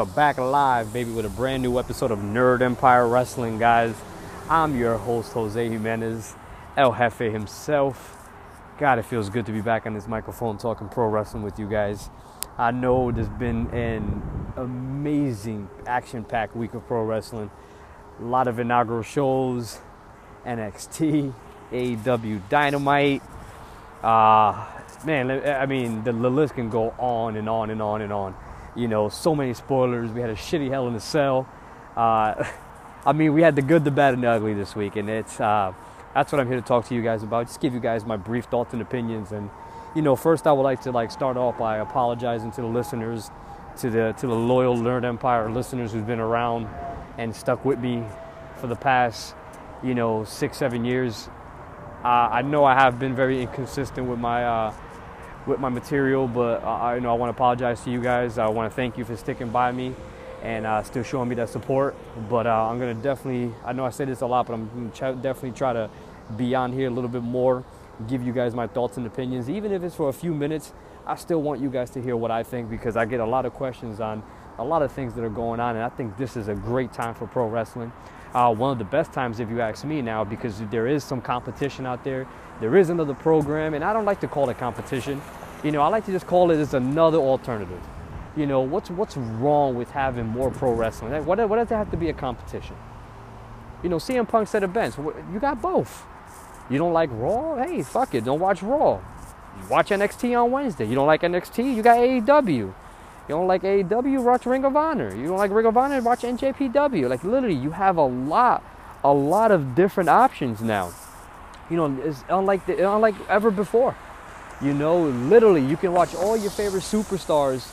Are back live, baby, with a brand new episode of Nerd Empire Wrestling, guys. I'm your host, Jose Jimenez, El Jefe himself. God, it feels good to be back on this microphone talking pro wrestling with you guys. I know there's been an amazing action packed week of pro wrestling. A lot of inaugural shows, NXT, AEW Dynamite. Uh, man, I mean, the list can go on and on and on and on. You know, so many spoilers. We had a shitty Hell in a Cell. Uh, I mean, we had the good, the bad, and the ugly this week, and it's uh, that's what I'm here to talk to you guys about. Just give you guys my brief thoughts and opinions. And you know, first I would like to like start off by apologizing to the listeners, to the to the loyal Nerd Empire listeners who've been around and stuck with me for the past, you know, six, seven years. Uh, I know I have been very inconsistent with my uh, with my material, but I, you know I want to apologize to you guys. I want to thank you for sticking by me and uh, still showing me that support. But uh, I'm gonna definitely, I know I say this a lot, but I'm gonna definitely try to be on here a little bit more, give you guys my thoughts and opinions, even if it's for a few minutes. I still want you guys to hear what I think because I get a lot of questions on a lot of things that are going on, and I think this is a great time for pro wrestling. Uh, one of the best times, if you ask me now, because there is some competition out there. There is another program, and I don't like to call it competition. You know, I like to just call it as another alternative. You know, what's what's wrong with having more pro wrestling? What, what does it have to be a competition? You know, CM Punk said bench, you got both. You don't like Raw? Hey, fuck it, don't watch Raw. You watch NXT on Wednesday. You don't like NXT? You got AEW. You don't like AEW? Watch Ring of Honor. You don't like Ring of Honor? Watch NJPW. Like literally, you have a lot, a lot of different options now. You know, it's unlike the, unlike ever before. You know, literally, you can watch all your favorite superstars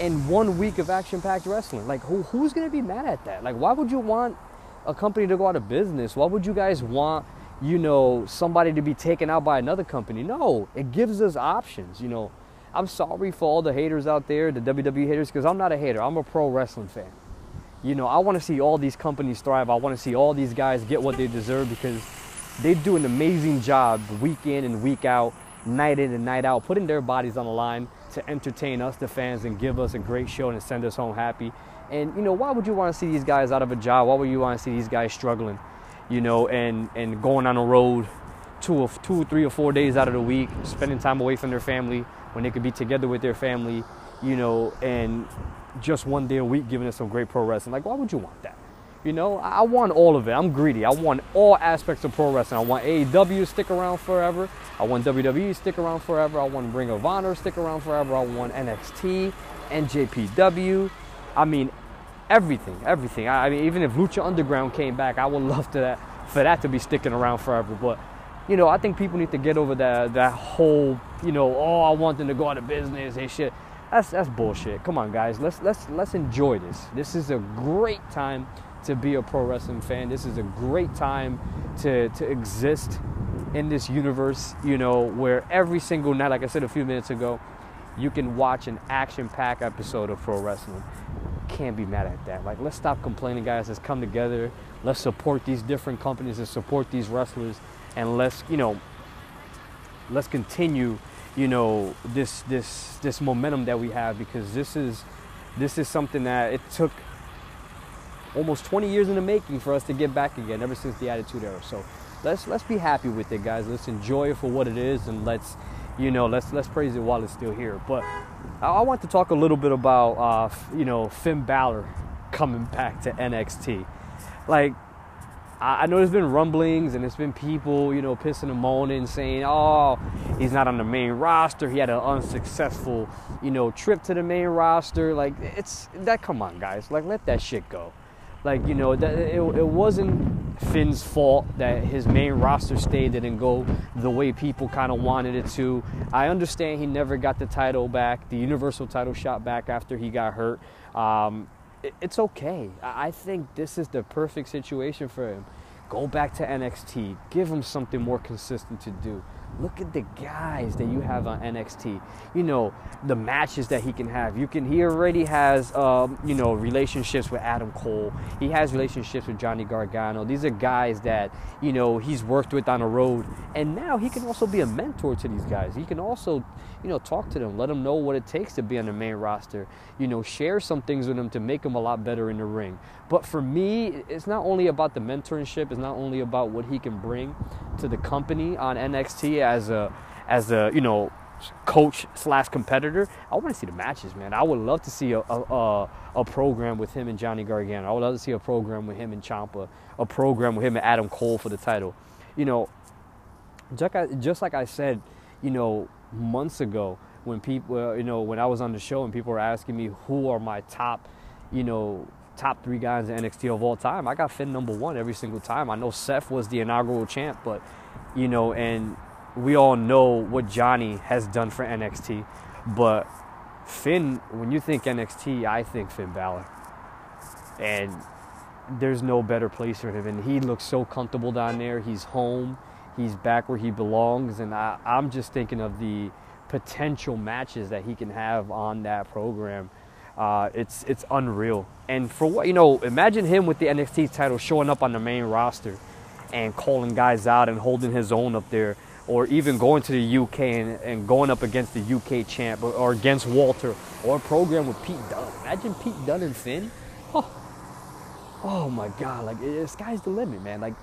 in one week of action-packed wrestling. Like, who, who's gonna be mad at that? Like, why would you want a company to go out of business? Why would you guys want, you know, somebody to be taken out by another company? No, it gives us options. You know, I'm sorry for all the haters out there, the WWE haters, because I'm not a hater. I'm a pro wrestling fan. You know, I want to see all these companies thrive. I want to see all these guys get what they deserve because they do an amazing job week in and week out, night in and night out, putting their bodies on the line to entertain us, the fans, and give us a great show and send us home happy. And you know, why would you want to see these guys out of a job? Why would you want to see these guys struggling? You know, and and going on a road two or two, three or four days out of the week, spending time away from their family when they could be together with their family. You know, and just one day a week giving us some great pro wrestling. Like, why would you want that? You know, I want all of it. I'm greedy. I want all aspects of pro wrestling. I want AEW to stick around forever. I want WWE to stick around forever. I want Ring of Honor to stick around forever. I want NXT, NJPW. I mean, everything, everything. I, mean, even if Lucha Underground came back, I would love to that for that to be sticking around forever. But you know, I think people need to get over that that whole, you know, oh, I want them to go out of business and shit. That's that's bullshit. Come on, guys. Let's let's let's enjoy this. This is a great time to be a pro wrestling fan. This is a great time to to exist in this universe, you know, where every single night, like I said a few minutes ago, you can watch an action-packed episode of pro wrestling. Can't be mad at that. Like, let's stop complaining, guys. Let's come together. Let's support these different companies and support these wrestlers, and let's, you know, let's continue, you know, this this this momentum that we have because this is this is something that it took almost 20 years in the making for us to get back again ever since the attitude era so let's let's be happy with it guys let's enjoy it for what it is and let's you know let's let's praise it while it's still here but i, want to talk a little bit about uh, you know finn Balor coming back to nxt like I know there's been rumblings and it's been people, you know, pissing and moaning, saying, "Oh, he's not on the main roster. He had an unsuccessful, you know, trip to the main roster." Like, it's that. Come on, guys. Like, let that shit go like you know that it, it wasn't Finn's fault that his main roster stay didn't go the way people kind of wanted it to. I understand he never got the title back, the Universal title shot back after he got hurt. Um, it, it's okay. I think this is the perfect situation for him. Go back to NXT. Give him something more consistent to do. Look at the guys that you have on NXT. You know the matches that he can have. You can. He already has, um, you know, relationships with Adam Cole. He has relationships with Johnny Gargano. These are guys that you know he's worked with on the road, and now he can also be a mentor to these guys. He can also, you know, talk to them, let them know what it takes to be on the main roster. You know, share some things with them to make them a lot better in the ring. But for me, it's not only about the mentorship. It's not only about what he can bring to the company on NXT as a as a you know coach slash competitor. I want to see the matches, man. I would love to see a, a, a program with him and Johnny Gargano. I would love to see a program with him and Ciampa, a program with him and Adam Cole for the title. You know, just like I said, you know, months ago when people, you know, when I was on the show and people were asking me who are my top, you know, top three guys in NXT of all time. I got Finn number one every single time. I know Seth was the inaugural champ, but you know, and we all know what Johnny has done for NXT. But Finn, when you think NXT, I think Finn Balor. And there's no better place for him. And he looks so comfortable down there. He's home. He's back where he belongs. And I, I'm just thinking of the potential matches that he can have on that program uh, it's it's unreal. And for what you know, imagine him with the NXT title showing up on the main roster and calling guys out and holding his own up there, or even going to the UK and, and going up against the UK champ or, or, against Walter or a program with Pete Dunne. Imagine Pete Dunne and Finn. Oh, oh my God! Like the sky's the limit, man. Like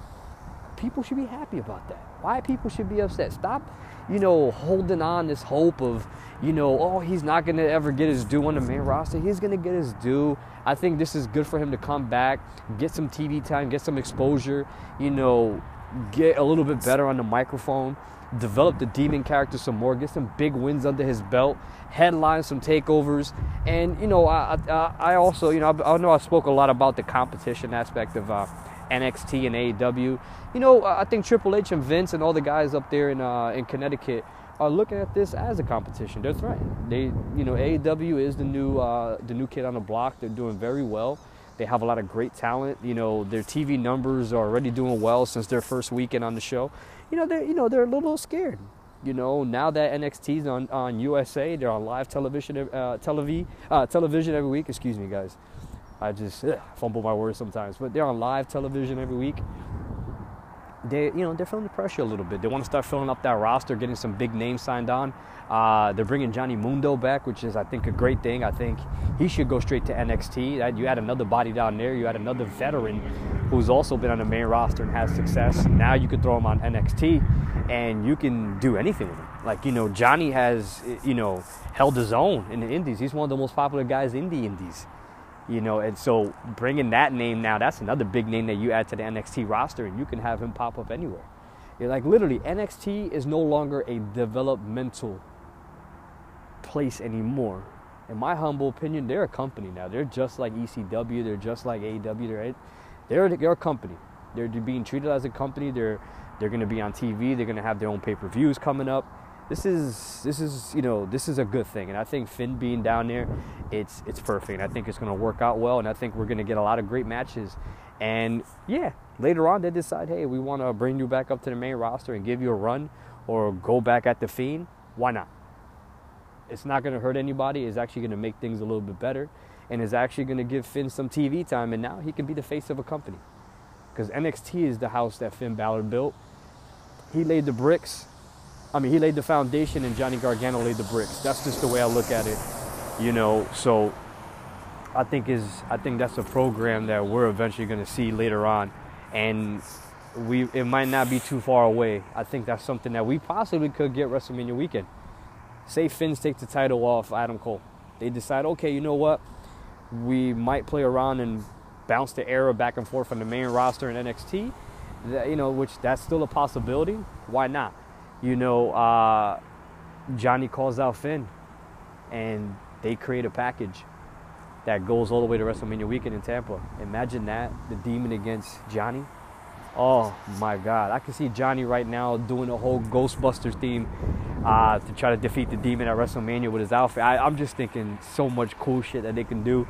people should be happy about that. Why people should be upset? Stop, you know, holding on this hope of you know, oh, he's not going to ever get his due on the main roster. He's going to get his due. I think this is good for him to come back, get some TV time, get some exposure, you know, get a little bit better on the microphone, develop the demon character some more, get some big wins under his belt, headline some takeovers. And, you know, I, I, I also, you know, I, I, know I spoke a lot about the competition aspect of uh, NXT and AEW. You know, I think Triple H and Vince and all the guys up there in, uh, in Connecticut are looking at this as a competition. They're threatened. They, you know, AEW is the new uh, the new kid on the block. They're doing very well. They have a lot of great talent. You know, their TV numbers are already doing well since their first weekend on the show. You know, they're you know they're a little scared. You know, now that NXT's on, on USA, they're on live television, uh, uh, television every week. Excuse me, guys. I just ugh, fumble my words sometimes, but they're on live television every week they you know they're feeling the pressure a little bit. They want to start filling up that roster, getting some big names signed on. Uh, they're bringing Johnny Mundo back, which is I think a great thing. I think he should go straight to NXT. You add another body down there. You add another veteran who's also been on the main roster and has success. Now you could throw him on NXT, and you can do anything with him. Like you know, Johnny has you know held his own in the Indies. He's one of the most popular guys in the Indies you know and so bringing that name now that's another big name that you add to the nxt roster and you can have him pop up anywhere. You're like literally nxt is no longer a developmental place anymore. In my humble opinion they're a company now. They're just like ecw they're just like aw they're, they're, they're a company. They're being treated as a company. They're they're going to be on tv they're going to have their own pay-per-views coming up this is this is you know this is a good thing. And i think finn being down there it's it's perfect. I think it's going to work out well and i think we're going to get a lot of great matches. And yeah later on they decide hey we want to bring you back up to the main roster and give you a run or go back at the fiend. Why not? It's not going to hurt anybody. It's actually going to make things a little bit better. And is actually going to give finn some tv time and now he can be the face of a company. Because nxt is the house that finn Balor built. He laid the bricks I mean, he laid the foundation and Johnny Gargano laid the bricks. That's just the way I look at it, you know. So I think is I think that's a program that we're eventually going to see later on, and we it might not be too far away. I think that's something that we possibly could get WrestleMania weekend. Say Finn's take the title off Adam Cole. They decide, okay, you know what? We might play around and bounce the era back and forth from the main roster in NXT. That, you know, which that's still a possibility. Why not? You know, uh, Johnny calls out Finn, and they create a package that goes all the way to WrestleMania weekend in Tampa. Imagine that the Demon against Johnny. Oh my God! I can see Johnny right now doing a whole Ghostbusters theme uh, to try to defeat the Demon at WrestleMania with his outfit. I, I'm just thinking so much cool shit that they can do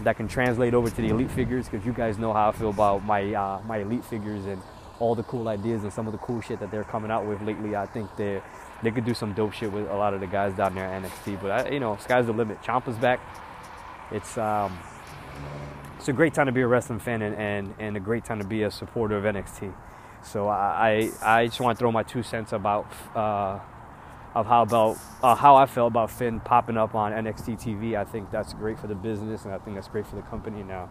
that can translate over to the elite figures because you guys know how I feel about my uh, my elite figures and all the cool ideas and some of the cool shit that they're coming out with lately. I think they they could do some dope shit with a lot of the guys down there at NXT. But I, you know, sky's the limit. Ciampa's back. It's um, it's a great time to be a wrestling fan and, and, and a great time to be a supporter of NXT. So I I, I just want to throw my two cents about uh, of how about uh, how I felt about Finn popping up on NXT TV. I think that's great for the business, and I think that's great for the company now.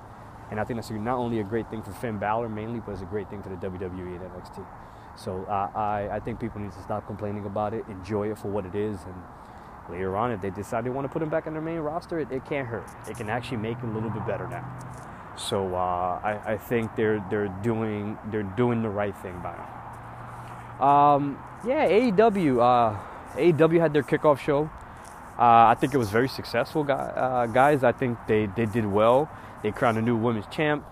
And I think that's not only a great thing for Finn Balor mainly, but it's a great thing for the WWE and NXT. So uh, I, I think people need to stop complaining about it, enjoy it for what it is, and later on, if they decide they want to put him back on their main roster, it, it can't hurt. It can actually make him a little bit better now. So uh, I, I, think they're they're doing they're doing the right thing by him. Um, yeah, AEW. Uh, AEW had their kickoff show. Uh, I think it was very successful, uh, guys. I think they, they did well. They crowned a new women's champ.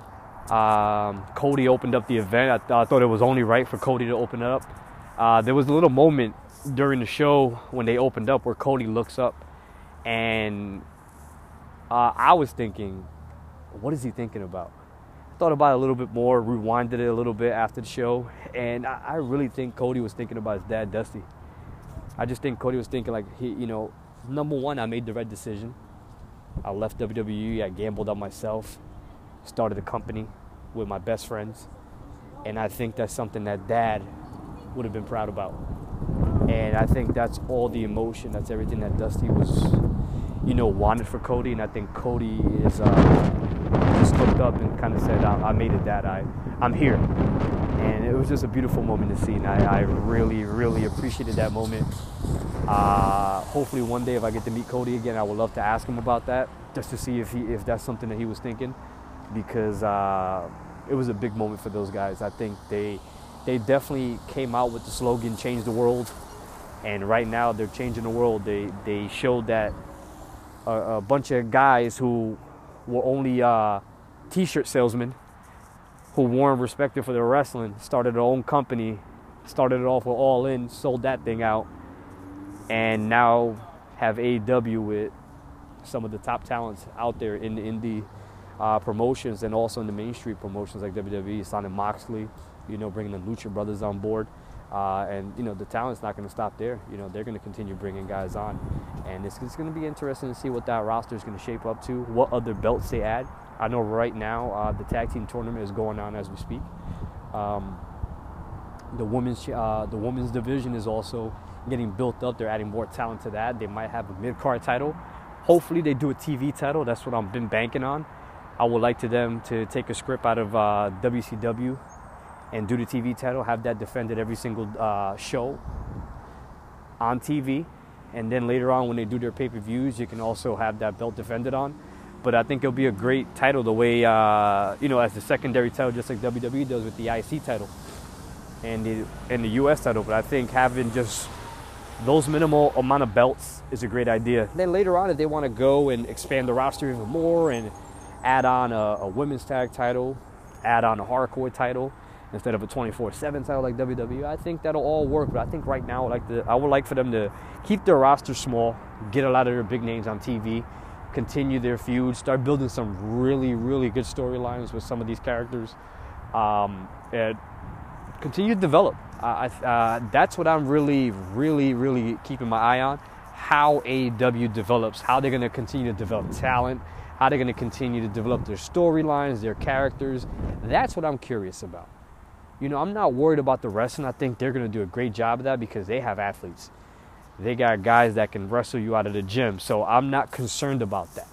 Um, Cody opened up the event. I, th- I, thought it was only right for Cody to open it up. Uh, there was a little moment during the show when they opened up where Cody looks up, and uh, I was thinking, what is he thinking about? Thought about it a little bit more, rewinded it a little bit after the show, and I, I really think Cody was thinking about his dad, Dusty. I just think Cody was thinking like he, you know, number one, I made the right decision. I left WWE. I gambled on myself. Started a company with my best friends, and I think that's something that Dad would have been proud about. And I think that's all the emotion. That's everything that Dusty was, you know, wanted for Cody. And I think Cody is uh, just looked up and kind of said, I, "I made it, Dad. I, I'm here." and it was just a beautiful moment to see. And I, I really, really appreciated that moment. Uh, hopefully, one day if I get to meet Cody again, I would love to ask him about that, just to see if he if that's something that he was thinking, because uh, it was a big moment for those guys. I think they they definitely came out with the slogan "Change the World," and right now they're changing the world. They they showed that a, a bunch of guys who were only uh, t-shirt salesmen who weren't respected for their wrestling, started their own company, started it off with All In, sold that thing out, and now have AEW with some of the top talents out there in the indie uh, promotions and also in the Main Street promotions like WWE, signing Moxley, you know, bringing the Lucha Brothers on board. Uh, and you know the talent's not going to stop there. You know they're going to continue bringing guys on, and it's, it's going to be interesting to see what that roster is going to shape up to, what other belts they add. I know right now uh, the tag team tournament is going on as we speak. Um, the women's uh, the women's division is also getting built up. They're adding more talent to that. They might have a mid card title. Hopefully, they do a TV title. That's what I've been banking on. I would like to them to take a script out of uh, WCW and do the TV title. Have that defended every single uh, show on TV, and then later on when they do their pay per views, you can also have that belt defended on but I think it'll be a great title the way uh, you know as the secondary title, just like WWE does with the IC title and the and the US title. But I think having just those minimal amount of belts is a great idea. Then later on, if they want to go and expand the roster even more and add on a, a women's tag title, add on a hardcore title instead of a 24/7 title like WWE, I think that'll all work. But I think right now, like the, I would like for them to keep their roster small, get a lot of their big names on TV continue their feud, start building some really, really good storylines with some of these characters, um, and continue to develop. Uh, that's what I'm really, really, really keeping my eye on. How AEW develops, how they're going to continue to develop talent, how they're going to continue to develop their storylines, their characters. That's what I'm curious about. You know, I'm not worried about the wrestling. I think they're going to do a great job of that because they have athletes. They got guys that can wrestle you out of the gym. So I'm not concerned about that.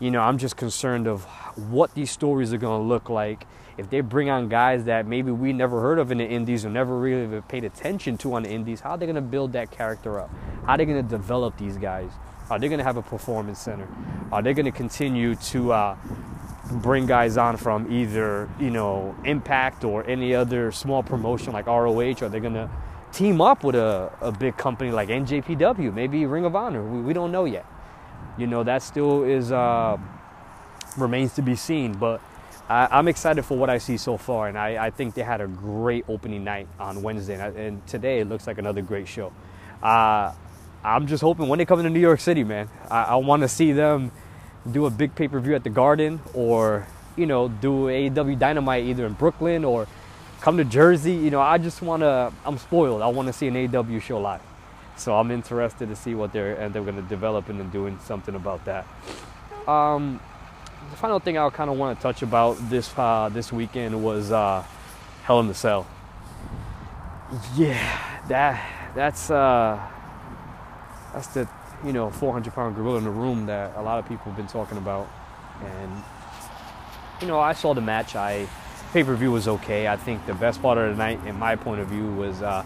You know, I'm just concerned of what these stories are going to look like if they bring on guys that maybe we never heard of in the indies or never really paid attention to on the indies, how are they going to build that character up? How are they going to develop these guys? Are they going to have a performance center? Are they going to continue to uh, bring guys on from either, you know, Impact or any other small promotion like ROH? Are they going to team up with a, a big company like NJPW, maybe Ring of Honor. We, we don't know yet. You know, that still is uh, remains to be seen. But I, am excited for what I see so far, and I, I, think they had a great opening night on Wednesday, and, and today it looks like another great show. Uh, I'm just hoping when they come into New York City, man, I, I want to see them do a big pay per view at the Garden, or you know, do AEW Dynamite either in Brooklyn or come to Jersey. You know, I just want to. I'm spoiled. I want to see an AW show live. So I'm interested to see what they're and they're going to develop and doing something about that. Um, the final thing I kind of want to touch about this uh, this weekend was uh, Hell in the Cell. Yeah, that that's uh, that's the you know 400 pound gorilla in the room that a lot of people have been talking about, and you know I saw the match. I pay per view was okay. I think the best part of the night, in my point of view, was uh,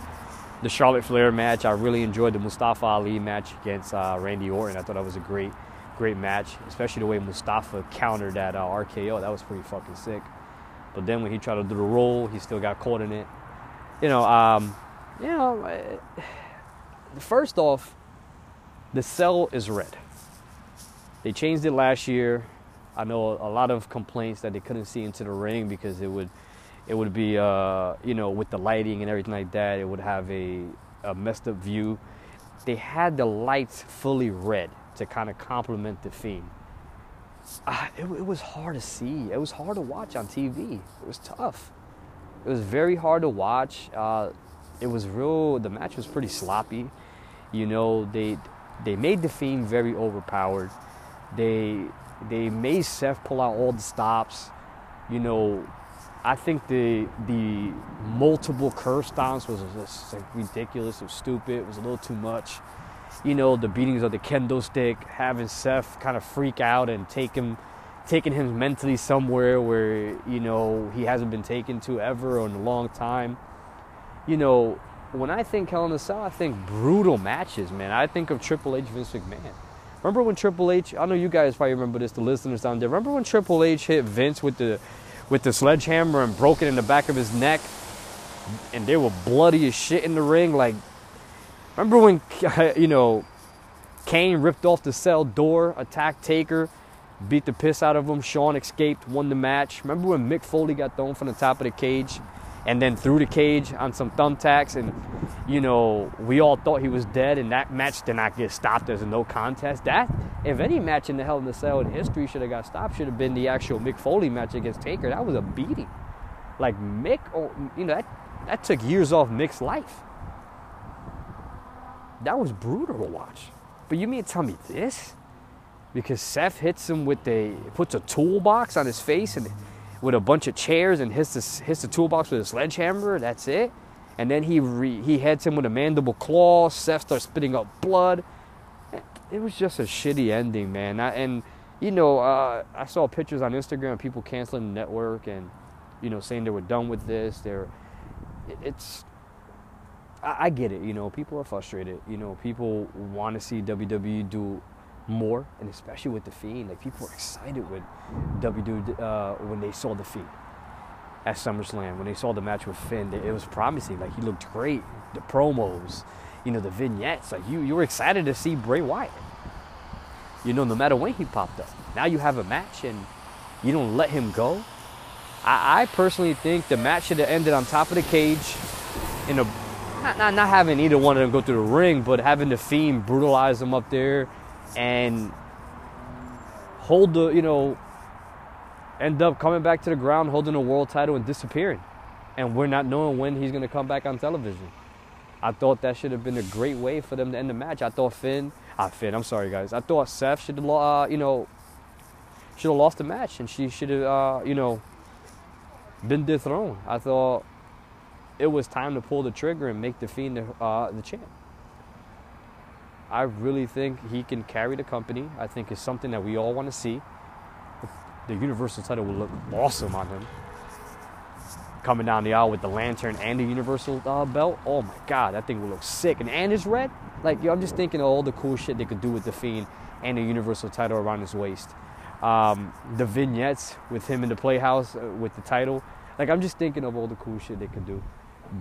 the Charlotte Flair match. I really enjoyed the Mustafa Ali match against uh, Randy Orton. I thought that was a great, great match, especially the way Mustafa countered that uh, RKO. That was pretty fucking sick. But then when he tried to do the roll, he still got caught in it. You know, um, you know. Uh, first off, the cell is red. They changed it last year. I know a lot of complaints that they couldn't see into the ring because it would it would be uh, you know with the lighting and everything like that it would have a, a messed up view they had the lights fully red to kind of complement the theme. It, it, was hard to see. It was hard to watch on tv it was tough. It was very hard to watch. Uh, it was real the match was pretty sloppy. You know they they made the theme very overpowered. They they made seth pull out all the stops. You know I think the the multiple curb stomps was just like ridiculous. It was stupid. It was a little too much. You know, the beatings of the kendo stick, having Seth kind of freak out and take him, taking him mentally somewhere where you know he hasn't been taken to ever or in a long time. You know, when I think Hell in a Cell, I think brutal matches, man. I think of Triple H, Vince McMahon. Remember when Triple H? I know you guys probably remember this. The listeners down there. Remember when Triple H hit Vince with the with the sledgehammer and broke it in the back of his neck. And they were bloody as shit in the ring. Like, remember when, you know, Kane ripped off the cell door, attacked Taker, beat the piss out of him. Shawn escaped, won the match. Remember when Mick Foley got thrown from the top of the cage and then threw the cage on some thumbtacks and, you know, we all thought he was dead and that match did not get stopped as a no contest. That if any match in the Hell in the Cell in history should have got stopped, should have been the actual Mick Foley match against Taker. That was a beating. Like Mick, oh, you know, that, that took years off Mick's life. That was brutal to watch. But you mean to tell me this? Because Seth hits him with a puts a toolbox on his face and with a bunch of chairs and hits the, hits the toolbox with a sledgehammer. That's it. And then he re, he heads him with a mandible claw. Seth starts spitting up blood it was just a shitty ending, man. I, and you know, uh, I saw pictures on Instagram of people canceling the network and you know saying they were done with this. They're it's I, I get it. You know, people are frustrated. You know, people want to see WWE do more, and especially with the Fiend. Like people were excited with WWE uh, when they saw the Fiend at SummerSlam when they saw the match with Finn. It was promising. Like he looked great. The promos you know, the vignettes. Like you, you were excited to see Bray Wyatt. You know, no matter when he popped up. Now you have a match and you don't let him go. I, I personally think the match should have ended on top of the cage in a not, not, not having either one of them go through the ring, but having the Fiend brutalize them up there and hold the, you know, end up coming back to the ground, holding a world title and disappearing. And we're not knowing when he's going to come back on television. I thought that should have been a great way for them to end the match. I thought Finn, ah Finn, I'm sorry guys. I thought Seth should have, uh, you know, should have lost the match and she should have, uh, you know, been dethroned. I thought it was time to pull the trigger and make the Fiend the, uh, the champ. I really think he can carry the company. I think it's something that we all want to see. The Universal title will look awesome on him coming down the aisle with the lantern and the universal uh, belt. Oh my god, that thing will look sick. And and it's red. Like yo, I'm just thinking of all the cool shit they could do with the fiend and the universal title around his waist. Um, the vignettes with him in the playhouse uh, with the title. Like I'm just thinking of all the cool shit they could do.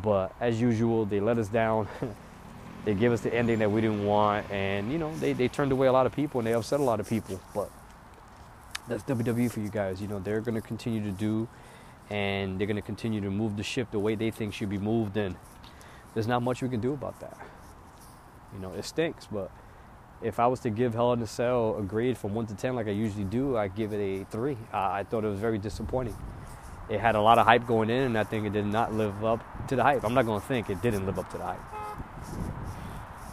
But as usual, they let us down. they give us the ending that we didn't want, and you know they, they turned away a lot of people and they upset a lot of people. But that's WWE for you guys. You know they're gonna continue to do and they're going to continue to move the ship the way they think should be moved and there's not much we can do about that you know it stinks but if i was to give hell in a cell a grade from 1 to 10 like i usually do i give it a 3 uh, i thought it was very disappointing it had a lot of hype going in, and I think it did not live up to the hype. I'm not going to think it didn't live up to the hype.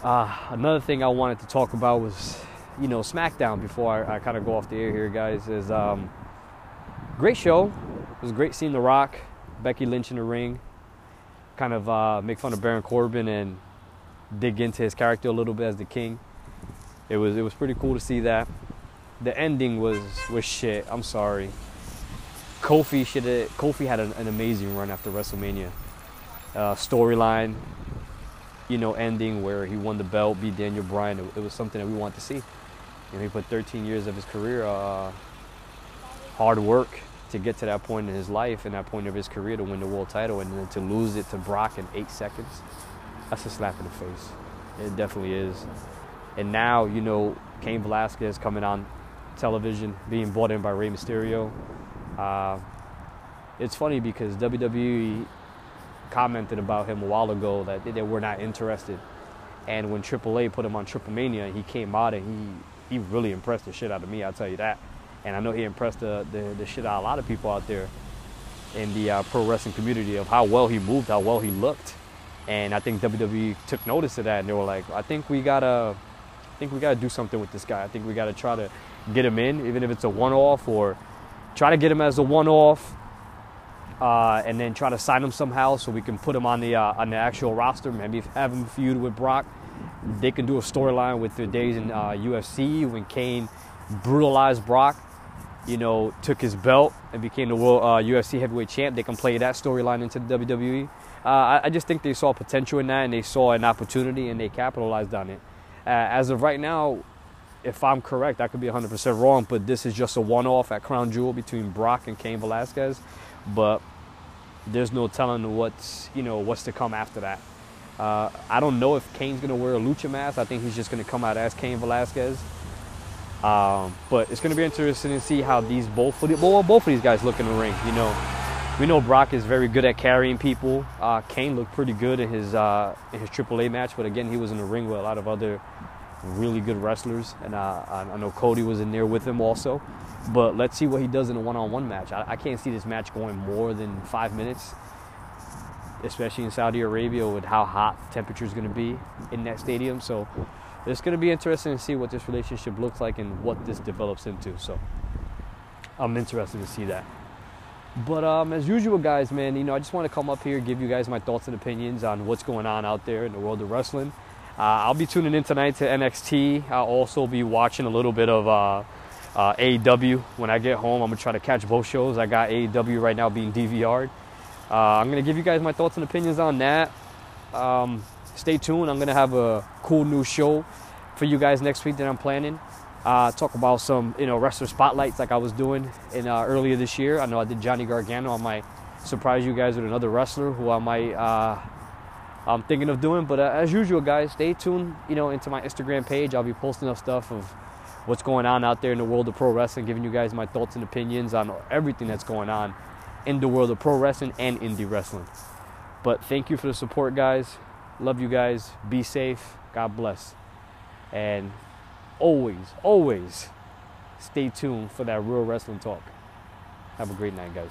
Uh, another thing I wanted to talk about was, you know, SmackDown. Before I, I kind of go off the air here, guys, is um, great show. It was great seeing The Rock, Becky Lynch in the ring, kind of uh, make fun of Baron Corbin and dig into his character a little bit as the King. It was it was pretty cool to see that. The ending was was shit. I'm sorry. Kofi should have, Kofi had an, an, amazing run after WrestleMania. Uh, storyline, you know, ending where he won the belt, beat Daniel Bryan. It, it was something that we want to see. You know, he put 13 years of his career, uh, hard work to get to that point in his life and that point of his career to win the world title, and then to lose it to Brock in eight seconds. That's a slap in the face. It definitely is. And now, you know, Cain Velasquez coming on television, being brought in by Rey Mysterio. Uh, it's funny because WWE commented about him a while ago that they were not interested. And when AAA put him on Triple Mania, he came out and he, he really impressed the shit out of me, I'll tell you that. And I know he impressed the, the, the shit out of a lot of people out there in the uh, pro wrestling community of how well he moved, how well he looked. And I think WWE took notice of that and they were like, I think we gotta I think we gotta do something with this guy. I think we gotta try to get him in, even if it's a one off or try to get him as a one-off, uh, and then try to sign him somehow so we can put him on the uh, on the actual roster. Maybe have him feud with Brock. They can do a storyline with the days in uh, UFC when Cain brutalized Brock. You know, took his belt and became the world UFC uh, heavyweight champ. They can play that storyline into the WWE. Uh, I, I, just think they saw potential in that and they saw an opportunity and they capitalized on it. Uh, as of right now, if I'm correct, I could be 100% wrong, but this is just a one off at Crown Jewel between Brock and Cain Velasquez. But there's no telling what's, you know, what's to come after that. Uh, I don't know if Cain's going to wear a lucha mask. I think he's just going to come out as Cain Velasquez. Um, but it's going to be interesting to see how these both, of well, both of these guys look in the ring. You know, we know Brock is very good at carrying people. Uh, Cain looked pretty good in his uh, in his AAA match, but again, he was in the ring with a lot of other really good wrestlers, and uh, I know Cody was in there with him also. But let's see what he does in a one-on-one match. I, I can't see this match going more than five minutes, especially in Saudi Arabia with how hot the temperature is going to be in that stadium. So it's going to be interesting to see what this relationship looks like and what this develops into. So I'm interested to see that. But um, as usual, guys, man, you know, I just want to come up here, give you guys my thoughts and opinions on what's going on out there in the world of wrestling. Uh, I'll be tuning in tonight to NXT. I'll also be watching a little bit of uh, uh, AEW when I get home. I'm gonna try to catch both shows. I got AEW right now being DVR'd. Uh, I'm gonna give you guys my thoughts and opinions on that. Um, stay tuned. I'm gonna have a cool new show for you guys next week that I'm planning. Uh, talk about some you know wrestler spotlights like I was doing in uh, earlier this year. I know I did Johnny Gargano. I might surprise you guys with another wrestler who I might I'm thinking of doing. But uh, as usual, guys, stay tuned. You know, into my Instagram page. I'll be posting up stuff of what's going on out there in the world of pro wrestling, giving you guys my thoughts and opinions on everything that's going on in the world of pro wrestling and indie wrestling. But thank you for the support, guys. Love you guys. Be safe. God bless. And always, always stay tuned for that real wrestling talk. Have a great night, guys.